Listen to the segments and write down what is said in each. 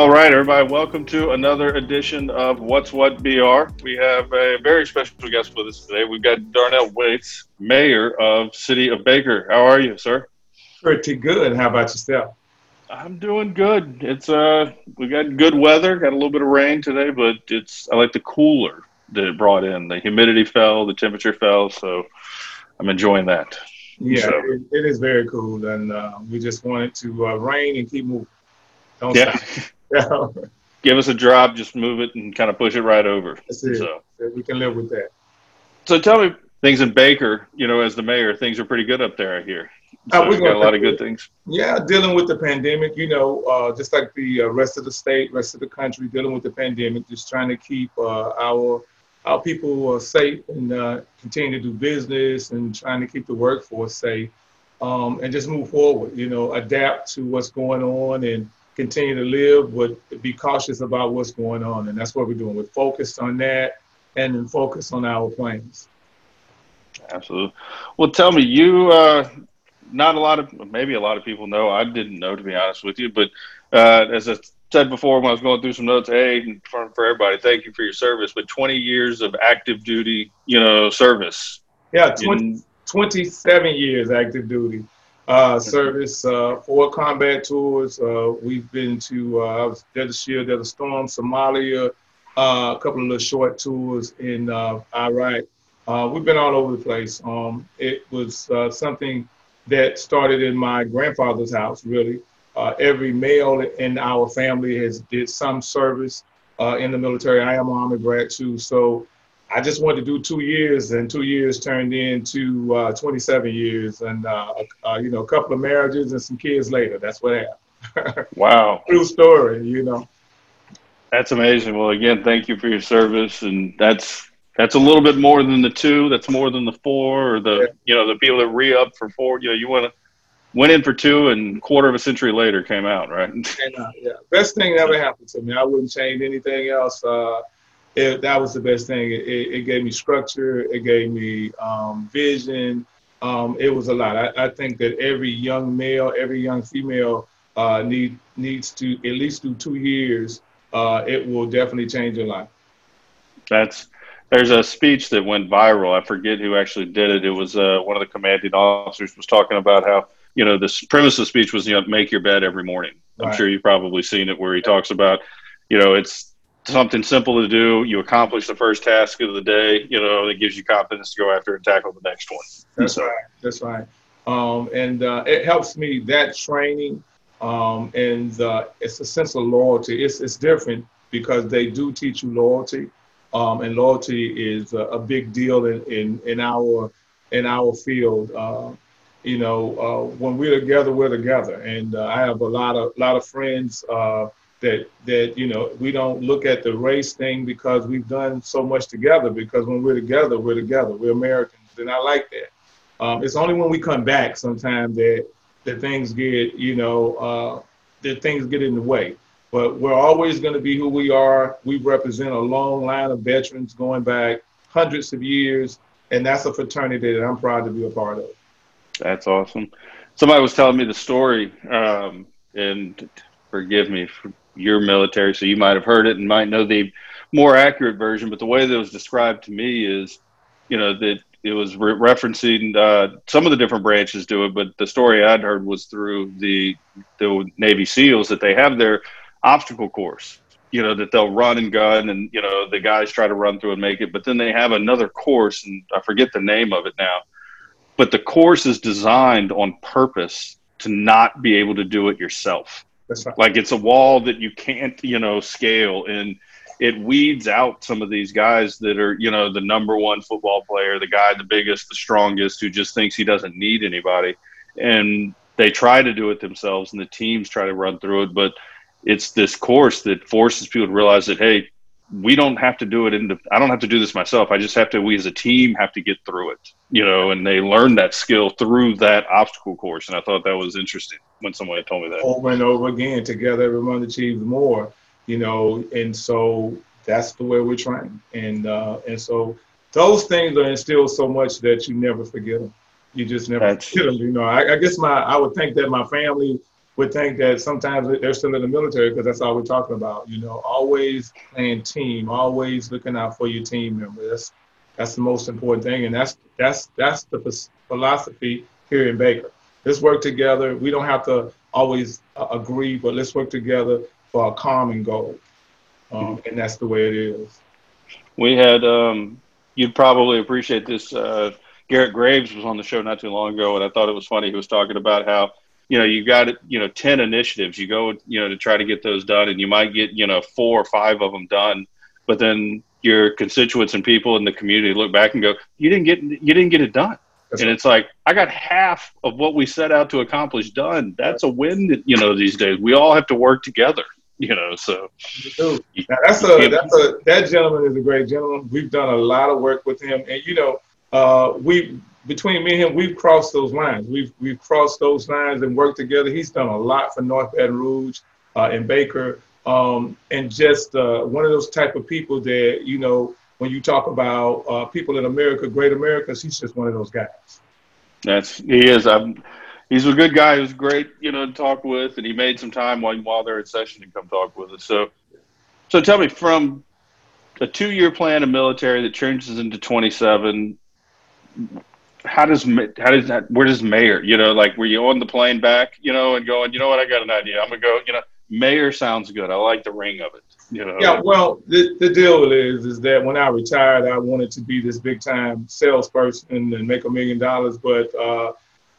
All right, everybody, welcome to another edition of What's What BR. We have a very special guest with us today. We've got Darnell Waites, Mayor of City of Baker. How are you, sir? Pretty good. How about yourself? I'm doing good. It's uh, we got good weather. Got a little bit of rain today, but it's I like the cooler that it brought in. The humidity fell, the temperature fell, so I'm enjoying that. Yeah, so. it, it is very cool, and uh, we just want it to uh, rain and keep moving. Don't yeah. stop. Give us a drop, just move it and kind of push it right over. It. So we can live with that. So tell me things in Baker, you know, as the mayor, things are pretty good up there, I hear. So uh, we've got a lot of good things. Yeah, dealing with the pandemic, you know, uh, just like the uh, rest of the state, rest of the country, dealing with the pandemic, just trying to keep uh, our our people uh, safe and uh, continue to do business and trying to keep the workforce safe um, and just move forward. You know, adapt to what's going on and continue to live, but be cautious about what's going on. And that's what we're doing. We're focused on that and then focus on our plans. Absolutely. Well, tell me, you, uh, not a lot of, maybe a lot of people know, I didn't know to be honest with you, but uh, as I said before when I was going through some notes, hey, for, for everybody, thank you for your service, but 20 years of active duty, you know, service. Yeah, 20, in, 27 years active duty uh, service, uh, four combat tours. Uh, we've been to uh, Desert Shield, Desert Storm, Somalia, uh, a couple of little short tours in uh, Iraq. Uh, we've been all over the place. Um, it was something that started in my grandfather's house, really. Every male in our family has did some service in the military. I am an Army brat too, so I just wanted to do two years, and two years turned into uh, 27 years, and uh, uh, you know, a couple of marriages and some kids later. That's what happened. wow, true story. You know, that's amazing. Well, again, thank you for your service, and that's that's a little bit more than the two. That's more than the four, or the yeah. you know the people that re up for four. You know, you want to went in for two, and quarter of a century later came out, right? and, uh, yeah, best thing that ever happened to me. I wouldn't change anything else. Uh, it, that was the best thing. It, it, gave me structure. It gave me um, vision. Um, it was a lot. I, I, think that every young male, every young female uh, need needs to at least do two years. Uh, it will definitely change your life. That's there's a speech that went viral. I forget who actually did it. It was uh, one of the commanding officers was talking about how you know the premise of the speech was you know make your bed every morning. I'm right. sure you've probably seen it where he talks about you know it's something simple to do. You accomplish the first task of the day. You know, it gives you confidence to go after and tackle the next one. That's so. right. That's right. Um, and uh, it helps me that training, um, and uh, it's a sense of loyalty. It's it's different because they do teach you loyalty, um, and loyalty is a, a, big deal in, in in our in our field. Uh, you know, uh, when we're together, we're together, and uh, I have a lot of lot of friends uh, that that you know we don't look at the race thing because we've done so much together because when we're together we're together. We're americans and i like that. Um, it's only when we come back sometimes that that things get you know uh, that things get in the way. But we're always going to be who we are. We represent a long line of veterans going back hundreds of years and that's a fraternity that i'm proud to be a part of. That's awesome. Somebody was telling me the story um, and forgive me for your military, so you might have heard it and might know the more accurate version. But the way that was described to me is, you know, that it was re- referencing uh, some of the different branches do it, but the story I'd heard was through the the Navy SEALs that they have their obstacle course. You know that they'll run and gun, and you know the guys try to run through and make it, but then they have another course, and I forget the name of it now. But the course is designed on purpose to not be able to do it yourself right. Like it's a wall that you can't, you know, scale and it weeds out some of these guys that are, you know, the number one football player, the guy, the biggest, the strongest, who just thinks he doesn't need anybody. And they try to do it themselves and the teams try to run through it. But it's this course that forces people to realize that, hey, we don't have to do it in the, I don't have to do this myself. I just have to, we as a team have to get through it, you know, and they learn that skill through that obstacle course. And I thought that was interesting when somebody told me that. Over and over again, together everyone achieves more, you know, and so that's the way we're trying. And, uh, and so those things are instilled so much that you never forget them. You just never that's, forget them. You know, I, I guess my, I would think that my family would think that sometimes they're still in the military because that's all we're talking about. You know, always playing team, always looking out for your team member. That's that's the most important thing, and that's that's that's the philosophy here in Baker. Let's work together. We don't have to always uh, agree, but let's work together for a common goal, um, and that's the way it is. We had um, you'd probably appreciate this. Uh, Garrett Graves was on the show not too long ago, and I thought it was funny. He was talking about how you know you got you know 10 initiatives. You go you know to try to get those done and you might get you know four or five of them done but then your constituents and people in the community look back and go you didn't get you didn't get it done. That's and right. it's like i got half of what we set out to accomplish done. That's a win you know these days. We all have to work together you know so. That's a that's a that gentleman is a great gentleman. We've done a lot of work with him and you know uh, we between me and him, we've crossed those lines. We've we've crossed those lines and worked together. He's done a lot for North Baton Rouge uh, and Baker, um, and just uh, one of those type of people that you know when you talk about uh, people in America, great Americans, he's just one of those guys. That's he is. I'm, he's a good guy. Who's great, you know, to talk with, and he made some time while while they're in session to come talk with us. So, so tell me from a two year plan of military that changes into 27 how does how does that where does mayor you know like were you on the plane back you know and going you know what i got an idea i'm gonna go you know mayor sounds good i like the ring of it you know. Yeah well the, the deal is is that when i retired i wanted to be this big time salesperson and make a million dollars but uh,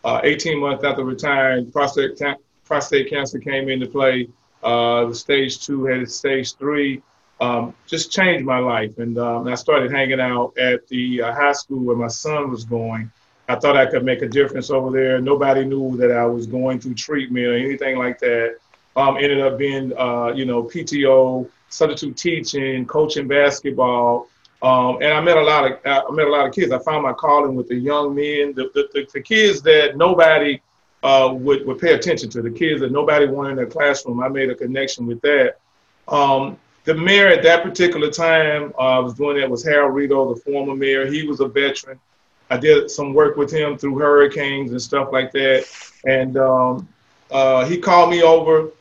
uh, 18 months after retiring prostate prostate cancer came into play. Uh, the stage two had stage three um, just changed my life. And um, I started hanging out at the uh, high school where my son was going. I thought I could make a difference over there. Nobody knew that I was going through treatment or anything like that. Um, ended up being, uh, you know, PTO, substitute teaching, coaching basketball. Um, and I met a lot of I met a lot of kids. I found my calling with the young men, the, the, the, the kids that nobody uh, would, would pay attention to, the kids that nobody wanted in their classroom. I made a connection with that. Um, the mayor at that particular time uh, I was doing that was Harold Rideau, the former mayor. He was a veteran. I did some work with him through hurricanes and stuff like that. And um, uh, he called me over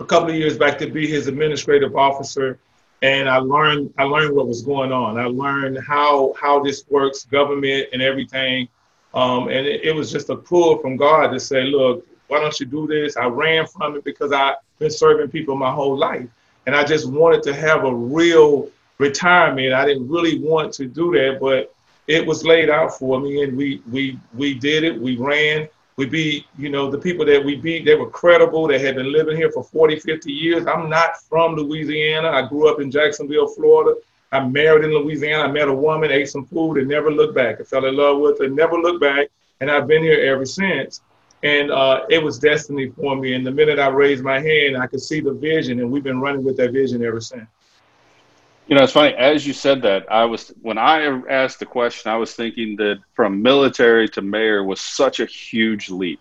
a couple of years back to be his administrative officer. And I learned I learned what was going on. I learned how how this works, government and everything. Um, and it, it was just a pull from God to say, look, why don't you do this? I ran from it because I've been serving people my whole life and I just wanted to have a real retirement. I didn't really want to do that, but it was laid out for me, and we we we did it. We ran. We beat, you know, the people that we beat. They were credible. They had been living here for 40, 50 years. I'm not from Louisiana. I grew up in Jacksonville, Florida. I married in Louisiana. I met a woman, ate some food, and never looked back. I fell in love with her, never looked back, and I've been here ever since and uh, it was destiny for me. And the minute I raised my hand, I could see the vision, and we've been running with that vision ever since. You know, it's funny. As you said that, I was when I asked the question, I was thinking that from military to mayor was such a huge leap.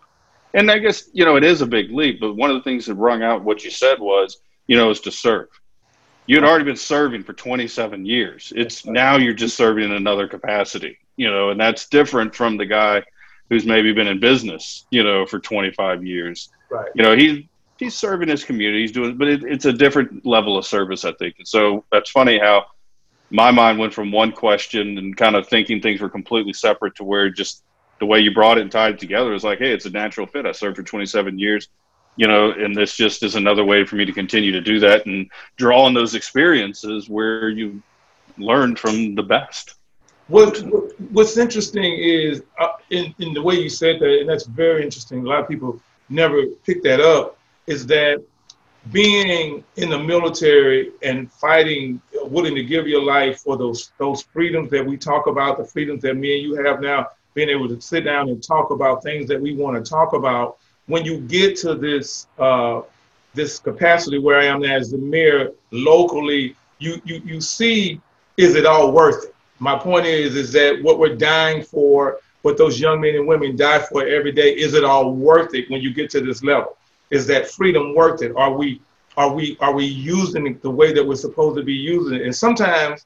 And I guess you know it is a big leap. But one of the things that rung out what you said was, you know, is to serve. You had already been serving for 27 years. It's now you're just serving in another capacity. You know, and that's different from the guy who's maybe been in business, you know, for 25 years. Right. You know, he's he's serving his community. He's doing, but it, it's a different level of service, I think. And so that's funny how my mind went from one question and kind of thinking things were completely separate to where just the way you brought it and tied it together is like, hey, it's a natural fit. I served for 27 years, you know, and this just is another way for me to continue to do that and draw on those experiences where you learned from the best. What, what's interesting is uh, in, in the way you said that, and that's very interesting. A lot of people never pick that up. Is that being in the military and fighting, willing to give your life for those those freedoms that we talk about, the freedoms that me and you have now, being able to sit down and talk about things that we want to talk about. When you get to this uh, this capacity where I am as the mayor locally, you you you see, is it all worth it? My point is, is that what we're dying for, what those young men and women die for every day, is it all worth it when you get to this level? Is that freedom worth it? Are we are we are we using it the way that we're supposed to be using it? And sometimes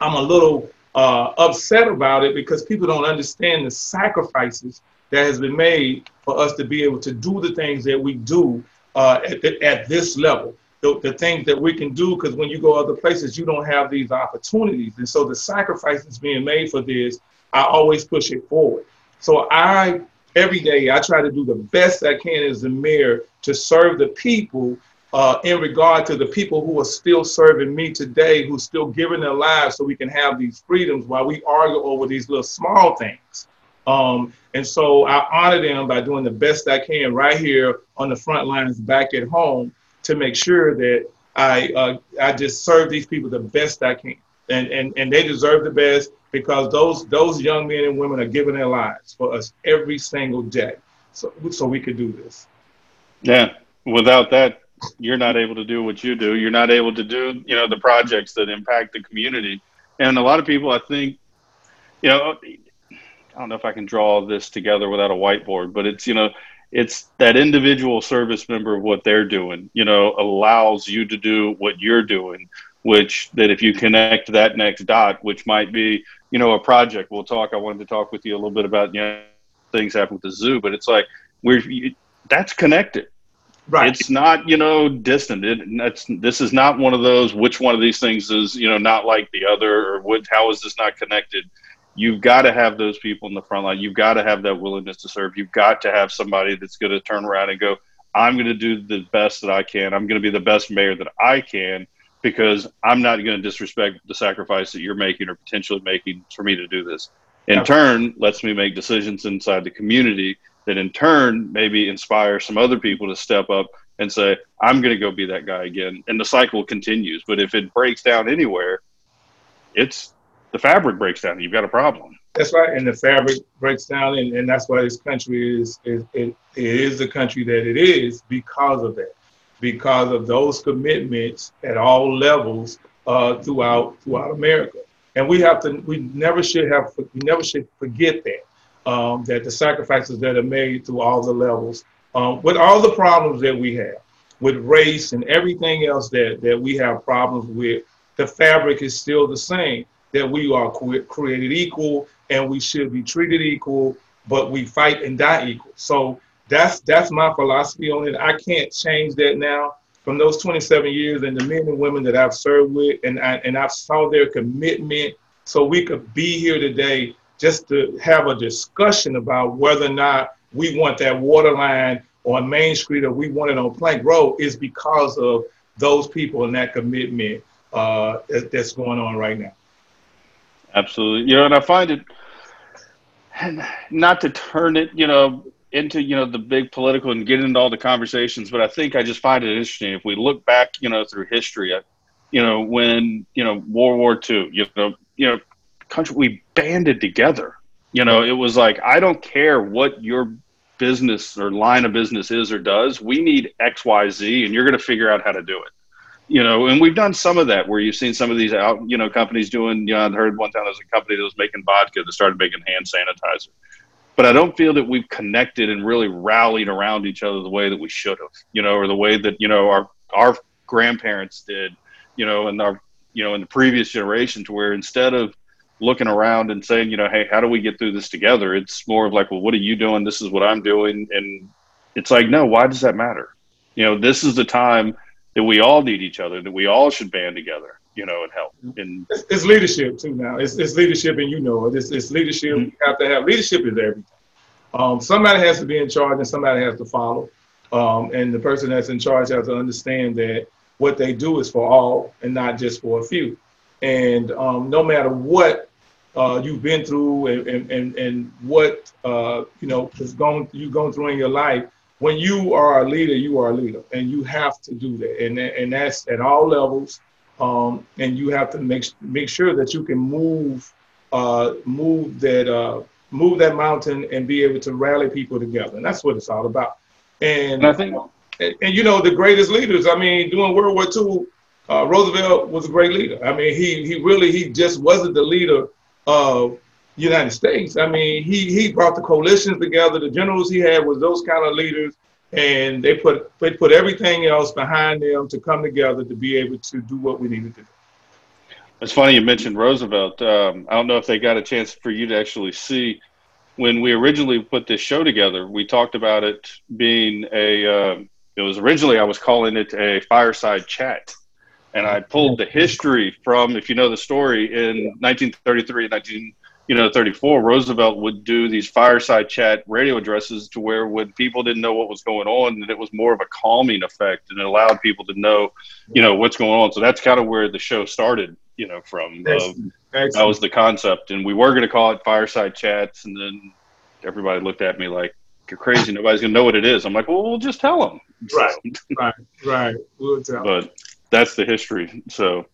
I'm a little uh, upset about it because people don't understand the sacrifices that has been made for us to be able to do the things that we do uh, at, at this level. The, the things that we can do, because when you go other places, you don't have these opportunities. And so the sacrifices being made for this, I always push it forward. So I, every day, I try to do the best I can as the mayor to serve the people uh, in regard to the people who are still serving me today, who's still giving their lives so we can have these freedoms while we argue over these little small things. Um, and so I honor them by doing the best I can right here on the front lines back at home to make sure that I uh, I just serve these people the best I can. And, and, and they deserve the best because those those young men and women are giving their lives for us every single day. So so we could do this. Yeah. Without that, you're not able to do what you do. You're not able to do, you know, the projects that impact the community. And a lot of people, I think, you know, I don't know if I can draw this together without a whiteboard, but it's, you know, it's that individual service member of what they're doing, you know, allows you to do what you're doing, which that if you connect that next dot, which might be, you know, a project, we'll talk. I wanted to talk with you a little bit about, you know, things happen with the zoo, but it's like we're, that's connected Right. It's not, you know, distant. It, that's this is not one of those. Which one of these things is, you know, not like the other, or what? How is this not connected? You've got to have those people in the front line. You've got to have that willingness to serve. You've got to have somebody that's going to turn around and go, "I'm going to do the best that I can. I'm going to be the best mayor that I can." Because I'm not going to disrespect the sacrifice that you're making or potentially making for me to do this. In turn, lets me make decisions inside the community that in turn maybe inspire some other people to step up and say, I'm going to go be that guy again. And the cycle continues. But if it breaks down anywhere, it's the fabric breaks down. You've got a problem. That's right. And the fabric breaks down. And, and that's why this country is, is it, it is the country that it is because of that, because of those commitments at all levels uh, throughout throughout America. And we have to, we never should have, we never should forget that um, that the sacrifices that are made through all the levels, um, with all the problems that we have, with race and everything else that, that we have problems with, the fabric is still the same, that we are created equal and we should be treated equal, but we fight and die equal. So that's that's my philosophy on it. I can't change that now from those 27 years and the men and women that I've served with, and I, and I've saw their commitment so we could be here today just to have a discussion about whether or not we want that water line on Main Street or we want it on Plank Road is because of those people and that commitment uh, that's going on right now. Absolutely. You know, and I find it and not to turn it, you know, into, you know, the big political and get into all the conversations, but I think I just find it interesting. If we look back, you know, through history, uh, you know, when, you know, World War II, you know, you know, country we banded together you know it was like i don't care what your business or line of business is or does we need xyz and you're going to figure out how to do it you know and we've done some of that where you've seen some of these out you know companies doing you know i heard one time there was a company that was making vodka that started making hand sanitizer but i don't feel that we've connected and really rallied around each other the way that we should have you know or the way that you know our our grandparents did you know and our you know in the previous generation to where instead of looking around and saying, you know, hey, how do we get through this together? It's more of like, well, what are you doing? This is what I'm doing. And it's like, no, why does that matter? You know, this is the time that we all need each other, that we all should band together, you know, and help. And it's, it's leadership too now. It's, it's, leadership, and you know it. It's, it's leadership. Mm-hmm. You have to have leadership is everything. Um, somebody has to be in charge, and somebody has to follow. Um, and the person that's in charge has to understand that what they do is for all and not just for a few. And um, no matter what uh, you've been through and, and, and, and what uh, you know has gone you've gone through in your life. When you are a leader, you are a leader, and you have to do that, and and that's at all levels. Um, and you have to make make sure that you can move uh, move that uh, move that mountain and be able to rally people together, and that's what it's all about. And, and I think, and, and, you know, the greatest leaders. I mean, during World War II, uh, Roosevelt was a great leader. I mean, he he really he just wasn't the leader of United States. I mean, he he brought the coalitions together. The generals he had was those kind of leaders, and they put they put everything else behind them to come together to be able to do what we needed to do. It's funny you mentioned Roosevelt. Um, I don't know if they got a chance for you to actually see when we originally put this show together, we talked about it being a. Uh, it was originally I was calling it a fireside chat, and I pulled the history from, if you know the story, in 1933 and 19 you know 34 roosevelt would do these fireside chat radio addresses to where when people didn't know what was going on and it was more of a calming effect and it allowed people to know you know what's going on. So that's kind of where the show started you know from. Uh, that was the concept. And we were going to call it fireside chats and then everybody looked at me like you're crazy. Nobody's going to know what it is. I'm like well we'll just tell them right right right. We'll tell but that's the history. So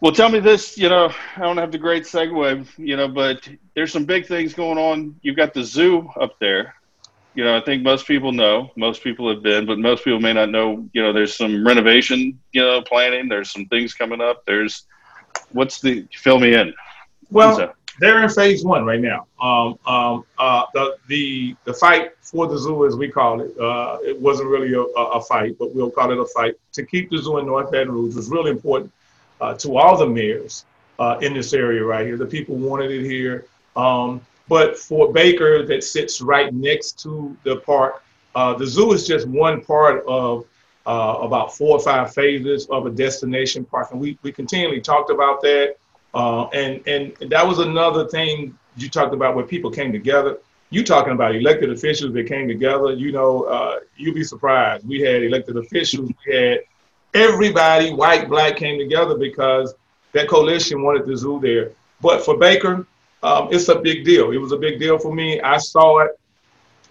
well, tell me this. You know, I don't have the great segue. You know, but there's some big things going on. You've got the zoo up there. You know, I think most people know. Most people have been, but most people may not know. You know, there's some renovation. You know, planning. There's some things coming up. There's what's the fill me in. Well, they're in phase one right now. Um, um, uh, the the the fight for the zoo, as we call it, uh, it wasn't really a, a, fight, but we'll call it a fight to keep the zoo in North Baton Rouge was really important uh, to all the mayors uh, in this area right here. The people wanted it here. Um, but for Baker, that sits right next to the park, uh, the zoo is just one part of uh, about four or five phases of a destination park. And we, we continually talked about that. Uh, and, and that was another thing you talked about where people came together. You talking about elected officials that came together, you know, uh, you'd be surprised. We had elected officials, we had everybody, white, black, came together because that coalition wanted the zoo there. But for Baker, um, it's a big deal. It was a big deal for me. I saw it.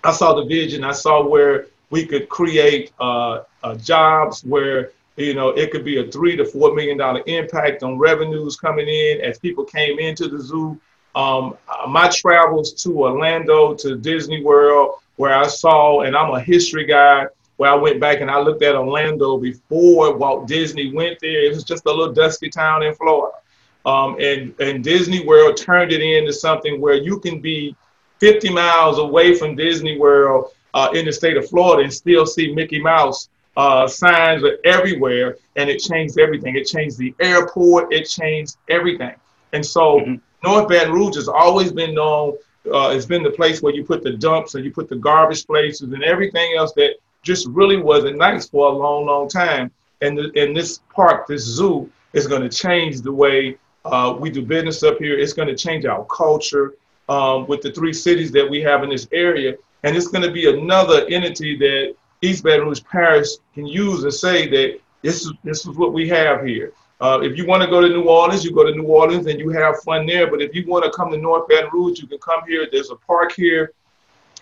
I saw the vision. I saw where we could create uh, uh, jobs where you know it could be a three to four million dollar impact on revenues coming in as people came into the zoo. Um, my travels to Orlando, to Disney World, where I saw, and I'm a history guy where I went back and I looked at Orlando before Walt Disney went there. It was just a little dusty town in Florida. Um, and, and Disney World turned it into something where you can be 50 miles away from Disney World uh, in the state of Florida and still see Mickey Mouse uh, signs everywhere. And it changed everything. It changed the airport. It changed everything. And so mm-hmm. North Baton Rouge has always been known. Uh, it's been the place where you put the dumps and you put the garbage places and everything else that just really wasn't nice for a long, long time. And, and this park, this zoo, is going to change the way uh, we do business up here. It's going to change our culture um, with the three cities that we have in this area. And it's going to be another entity that East Baton Rouge Parish can use and say that this is, this is what we have here. Uh, if you want to go to New Orleans, you go to New Orleans and you have fun there. But if you want to come to North Baton Rouge, you can come here. There's a park here,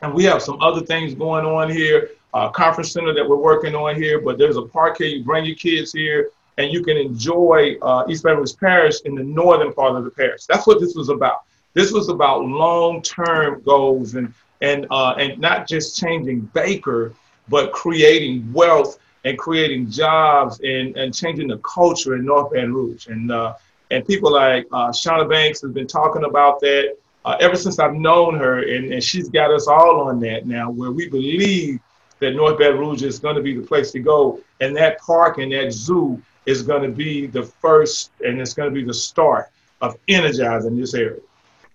and we have some other things going on here uh, conference center that we're working on here, but there's a park here. You bring your kids here, and you can enjoy uh, East Baton Rouge Parish in the northern part of the parish. That's what this was about. This was about long-term goals and and uh, and not just changing Baker, but creating wealth and creating jobs and, and changing the culture in North Baton Rouge. And uh, and people like uh, Chauna Banks has been talking about that uh, ever since I've known her, and, and she's got us all on that now, where we believe that North Baton Rouge is going to be the place to go. And that park and that zoo is going to be the first and it's going to be the start of energizing this area.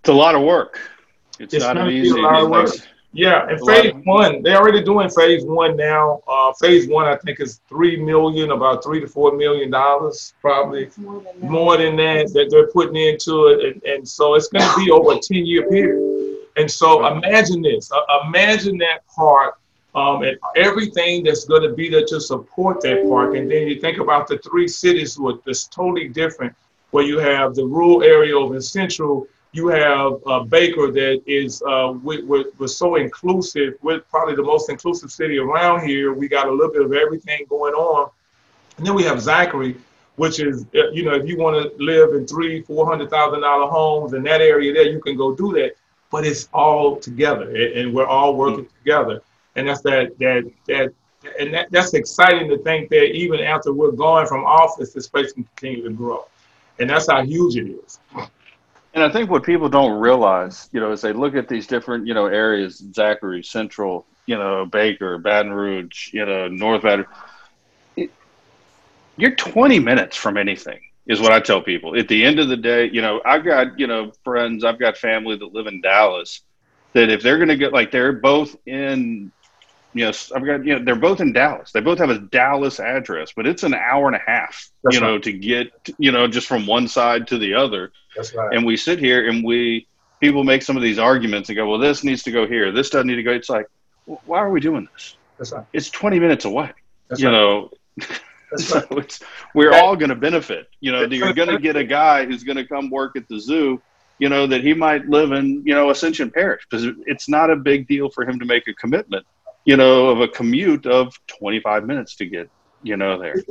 It's a lot of work. It's, it's not an easy. Yeah, and phase one, they're already doing phase one now. Uh, phase one, I think, is three million, about three to four million dollars, probably more than that. more than that that they're putting into it, and, and so it's going to be over a ten year period. And so imagine this: uh, imagine that park um, and everything that's going to be there to support that park. And then you think about the three cities who are totally different, where you have the rural area over in Central, you have uh, Baker that is uh, we, we're, we're so inclusive. We're probably the most inclusive city around here. We got a little bit of everything going on. And then we have Zachary, which is, uh, you know, if you want to live in three, four hundred thousand dollar homes in that area there, you can go do that. But it's all together, and we're all working mm-hmm. together and that's that that that and that, that's exciting to think that even after we're gone from office, this place can continue to grow, and that's how huge it is. And I think what people don't realize, you know, as they look at these different, you know, areas, Zachary, Central, you know, Baker, Baton Rouge, you know, North Baton, it, you're 20 minutes from anything is what I tell people. At the end of the day, you know, I've got, you know, friends, I've got family that live in Dallas that if they're going to get like they're both in you know, I've got, you know, they're both in Dallas. They both have a Dallas address, but it's an hour and a half, That's you know, to get, you know, just from one side to the other. That's right. And we sit here and we, people make some of these arguments and go, well, this needs to go here. This doesn't need to go. It's like, why are we doing this? That's right. It's 20 minutes away. That's you right. know, so it's, we're all going to benefit. You know, you're going to get a guy who's going to come work at the zoo you know, that he might live in, you know, Ascension Parish because it's not a big deal for him to make a commitment you know, of a commute of 25 minutes to get, you know, there.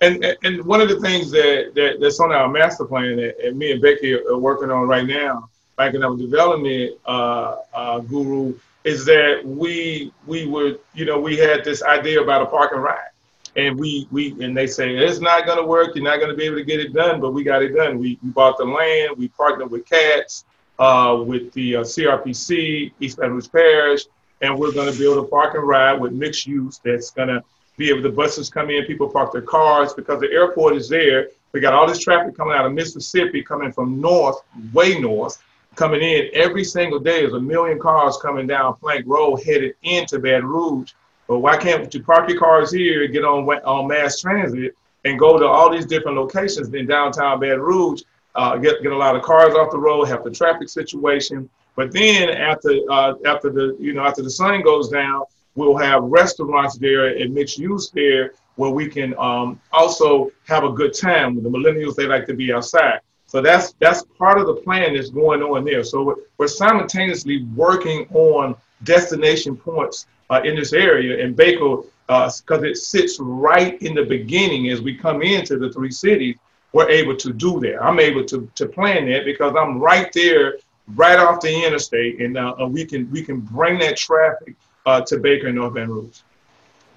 And and one of the things that, that that's on our master plan that and me and Becky are working on right now, back in our development uh, uh, guru, is that we we would you know we had this idea about a park and ride, and we we and they say it's not going to work, you're not going to be able to get it done, but we got it done. We, we bought the land, we partnered with CATS, uh, with the uh, CRPC, East Baton Rouge Parish, and we're going to build a park and ride with mixed use that's going to be able the buses come in, people park their cars because the airport is there. We got all this traffic coming out of Mississippi, coming from north, way north, coming in every single day. There's a million cars coming down Plank Road headed into Baton Rouge. But why can't you park your cars here, get on on mass transit, and go to all these different locations in downtown Baton Rouge? Uh, get get a lot of cars off the road, have the traffic situation, but then after uh, after the you know after the sun goes down, we'll have restaurants there and mixed use there where we can um, also have a good time. With the millennials, they like to be outside. So that's that's part of the plan that's going on there. So we're, we're simultaneously working on destination points uh, in this area. And Baker, because uh, it sits right in the beginning as we come into the three cities, we're able to do that. I'm able to, to plan that because I'm right there right off the interstate, and uh, we can we can bring that traffic uh, to Baker and North Baton Rouge.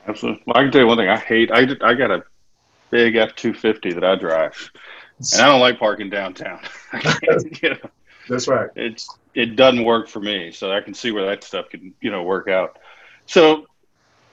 Absolutely. Well, I can tell you one thing. I hate. I I got a big F two fifty that I drive, and I don't like parking downtown. you know, That's right. It's it doesn't work for me, so I can see where that stuff can you know work out. So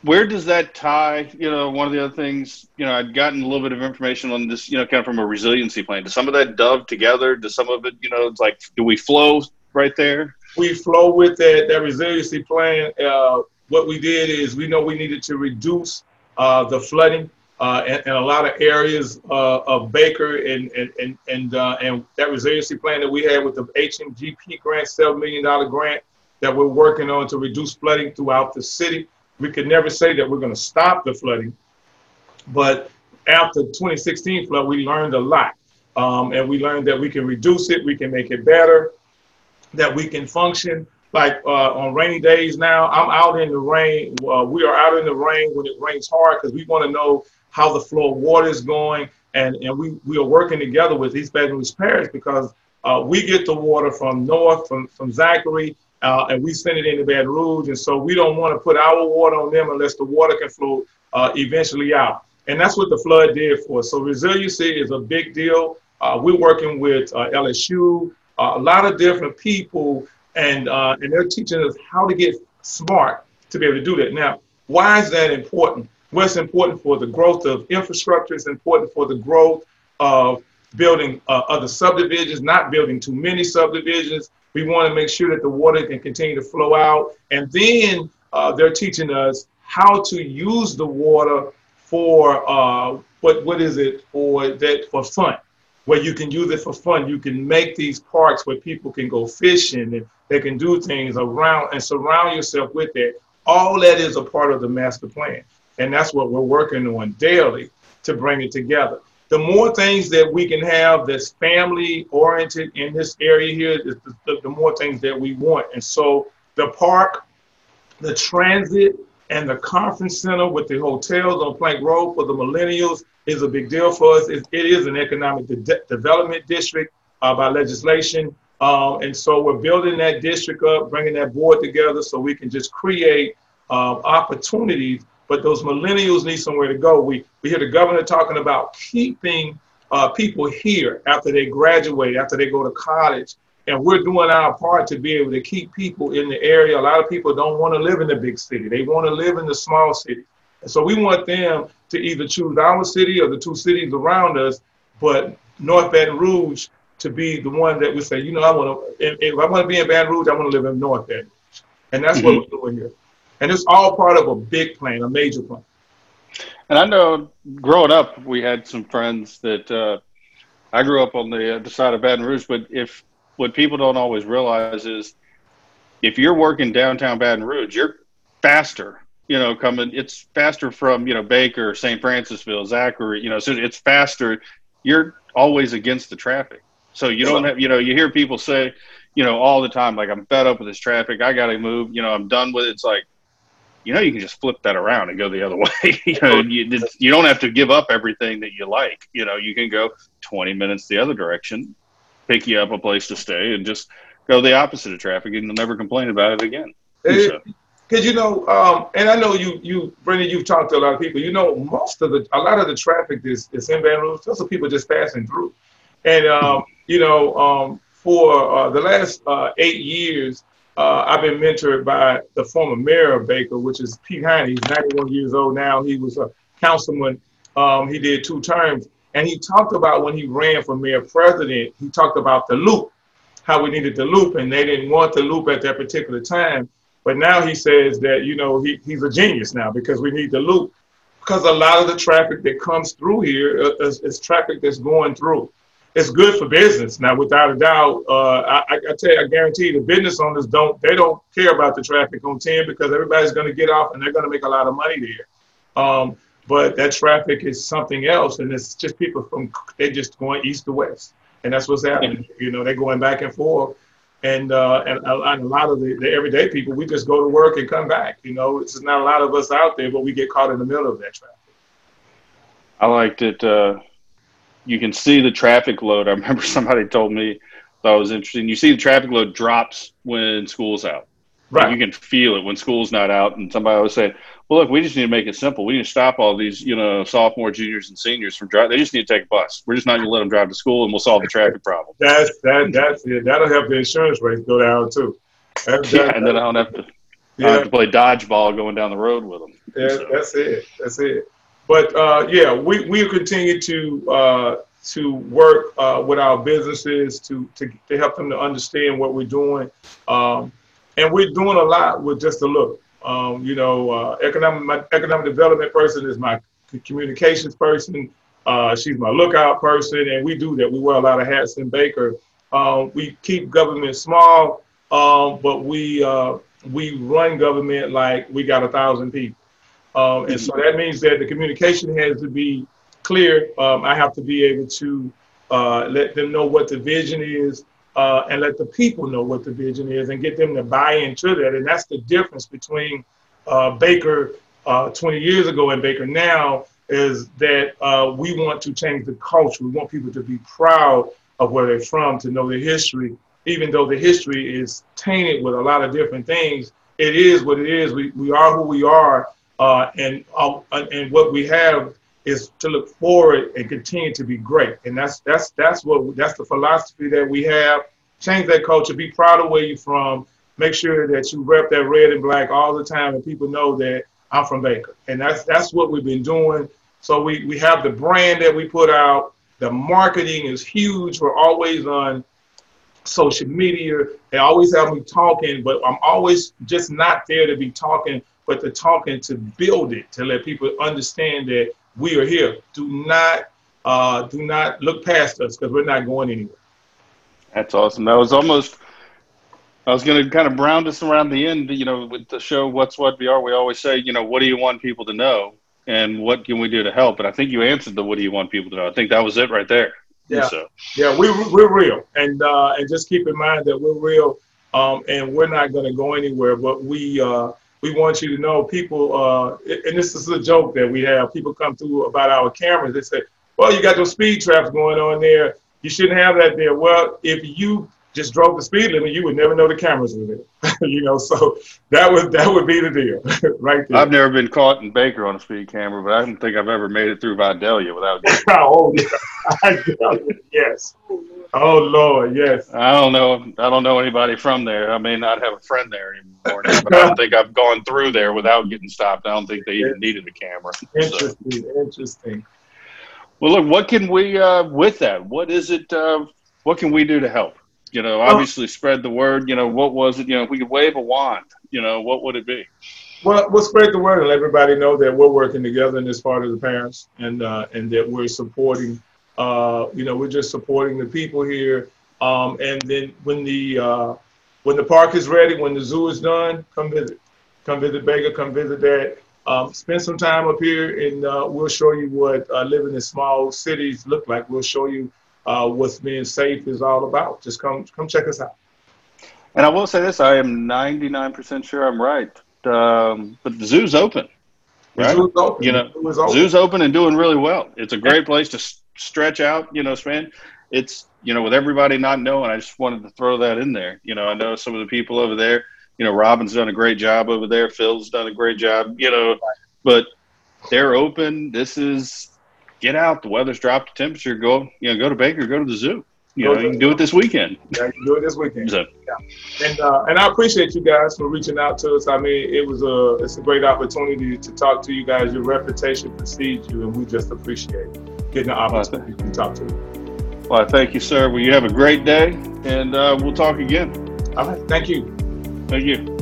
where does that tie? You know, one of the other things, you know, I'd gotten a little bit of information on this, you know, kind of from a resiliency plan. Does some of that dove together? Does some of it, you know, it's like, do we flow right there? We flow with that, that resiliency plan. Uh, what we did is we know we needed to reduce uh, the flooding uh, in, a lot of areas uh, of Baker and and and and, uh, and that resiliency plan that we had with the HMGP grant, seven million dollar grant that we're working on to reduce flooding throughout the city we could never say that we're going to stop the flooding. But after 2016 flood, we learned a lot. Um, and we learned that we can reduce it, we can make it better, that we can function. Like uh, on rainy days now, I'm out in the rain. Uh, we are out in the rain when it rains hard because we want to know how the flow of water is going. And, and we, we are working together with East Baton Rouge Parish because uh, we get the water from north, from, from Zachary, uh, and we send it into Baton Rouge. And so we don't want to put our water on them unless the water can flow uh, eventually out. And that's what the flood did for us. So resiliency is a big deal. Uh, we're working with uh, LSU, uh, a lot of different people, and uh, and they're teaching us how to get smart to be able to do that. Now, why is that important? Well, important for the growth of infrastructure. It's important for the growth of building other subdivisions, not building too many subdivisions, we want to make sure that the water can continue to flow out. And then uh, they're teaching us how to use the water for uh, what what is it for that for fun, where you can use it for fun. You can make these parks where people can go fishing and they can do things around and surround yourself with it. All that is a part of the master plan, and that's what we're working on daily to bring it together the more things that we can have that's family oriented in this area here, the, the, more things that we want. And so the park, the transit, and the conference center with the hotels on Plank Road for the millennials is a big deal for us. it, it is an economic de- development district uh, by legislation. Uh, and so we're building that district up, bringing that board together so we can just create uh, opportunities but those millennials need somewhere to go. We, we hear the governor talking about keeping uh, people here after they graduate, after they go to college. And we're doing our part to be able to keep people in the area. A lot of people don't want to live in the big city, they want to live in the small city. And so we want them to either choose our city or the two cities around us, but North Baton Rouge to be the one that we say, you know, I want to, if I want to be in Baton Rouge, I want to live in North Baton Rouge. And that's mm-hmm. what we're doing here. And it's all part of a big plan, a major plan. And I know growing up, we had some friends that uh, I grew up on the other side of Baton Rouge, but if what people don't always realize is if you're working downtown Baton Rouge, you're faster. You know, coming it's faster from you know Baker, St. Francisville, Zachary. You know, so it's faster. You're always against the traffic, so you don't have. You know, you hear people say, you know, all the time, like I'm fed up with this traffic. I got to move. You know, I'm done with it. It's like you know you can just flip that around and go the other way. you know, you, you don't have to give up everything that you like. You know, you can go 20 minutes the other direction, pick you up a place to stay, and just go the opposite of traffic, and never complain about it again. Because you know, um, and I know you, you, Brendan, you've talked to a lot of people. You know, most of the, a lot of the traffic is, is in Baton Rouge. Those are people just passing through, and um, you know, um, for uh, the last uh, eight years, uh, I've been mentored by the former mayor of Baker, which is Pete Heine. He's 91 years old now. He was a councilman. Um, he did two terms. And he talked about when he ran for mayor president, he talked about the loop, how we needed the loop, and they didn't want the loop at that particular time. But now he says that, you know, he, he's a genius now because we need the loop. Because a lot of the traffic that comes through here uh, is, is traffic that's going through it's good for business. Now, without a doubt, uh, I, I, tell you, I guarantee the business owners don't they don't care about the traffic on 10 because everybody's going to get off and they're going to make a lot of money there. Um, but that traffic is something else, and it's just people from they're just going east to west, and that's what's happening. You know, they're going back and forth, and uh, and, and, a lot of the, the everyday people, we just go to work and come back. You know, it's not a lot of us out there, but we get caught in the middle of that traffic. I liked it. Uh you can see the traffic load. I remember somebody told me that was interesting. You see the traffic load drops when school's out. Right. you can feel it when school's not out. And somebody was saying, well, look, we just need to make it simple. We need to stop all these, you know, sophomore, juniors, and seniors from driving. They just need to take a bus. We're just not going to let them drive to school, and we'll solve the traffic problem. That's that. That's it. That'll help the insurance rates go down too. That's, yeah, and then I don't have to. Yeah. I have to play dodgeball going down the road with them. Yeah, so. that's it. That's it. But uh, yeah, we we continue to uh, to work uh, with our businesses to, to to help them to understand what we're doing, um, and we're doing a lot with just a look. Um, you know, uh, economic my economic development person is my communications person. Uh, she's my lookout person, and we do that. We wear a lot of hats in Baker. Um, we keep government small, um, but we uh, we run government like we got a thousand people. Um, and so that means that the communication has to be clear. Um, I have to be able to uh, let them know what the vision is uh, and let the people know what the vision is and get them to buy into that. And that's the difference between uh, Baker uh, 20 years ago and Baker now is that uh, we want to change the culture. We want people to be proud of where they're from, to know the history, even though the history is tainted with a lot of different things. It is what it is. We, we are who we are uh, and uh, and what we have is to look forward and continue to be great. And that's that's that's what that's the philosophy that we have. Change that culture. Be proud of where you're from. Make sure that you rep that red and black all the time, and people know that I'm from Baker. And that's that's what we've been doing. So we we have the brand that we put out. The marketing is huge. We're always on social media. They always have me talking, but I'm always just not there to be talking but the talking to build it, to let people understand that we are here. Do not uh, do not look past us because we're not going anywhere. That's awesome. That was almost. I was going to kind of brown this around the end. You know, with the show "What's What BR," we always say, you know, what do you want people to know, and what can we do to help? And I think you answered the "What do you want people to know." I think that was it right there. Yeah, so. yeah, we we're real, and uh, and just keep in mind that we're real, um, and we're not going to go anywhere. But we uh, we want you to know people, uh, and this is a joke that we have. People come through about our cameras. They say, well, you got those speed traps going on there. You shouldn't have that there. Well, if you just drove the speed limit, you would never know the cameras were there. you know, so that would that would be the deal, right there. I've never been caught in Baker on a speed camera, but I don't think I've ever made it through Vidalia without. oh, yeah. yes. Oh Lord, yes. I don't know. I don't know anybody from there. I may not have a friend there anymore, but I don't think I've gone through there without getting stopped. I don't think they even needed a camera. Interesting. So. Interesting. Well, look, what can we uh, with that? What is it? Uh, what can we do to help? You know, obviously spread the word. You know, what was it? You know, if we could wave a wand you know, what would it be? Well, we'll spread the word and let everybody know that we're working together in this part of the parents and uh, and that we're supporting. Uh, you know, we're just supporting the people here. Um, and then when the uh, when the park is ready, when the zoo is done, come visit. Come visit Baker. Come visit that. Um, spend some time up here, and uh, we'll show you what uh, living in small cities look like. We'll show you uh, what's being safe is all about. Just come come check us out. And I will say this: I am ninety nine percent sure I'm right um, but the zoo's open. Right? Zoo's open. You know, open. zoo's open and doing really well. It's a great place to stretch out. You know, span. It's you know, with everybody not knowing, I just wanted to throw that in there. You know, I know some of the people over there. You know, Robin's done a great job over there. Phil's done a great job. You know, but they're open. This is get out. The weather's dropped. The temperature. Go. You know, go to Baker. Go to the zoo. You know, you can do it this weekend. Yeah, you can do it this weekend. So. Yeah. And uh, and I appreciate you guys for reaching out to us. I mean, it was a it's a great opportunity to talk to you guys. Your reputation precedes you, and we just appreciate getting the opportunity to talk to you. Well, thank you, sir. Well, you have a great day, and uh, we'll talk again. All right. Thank you. Thank you.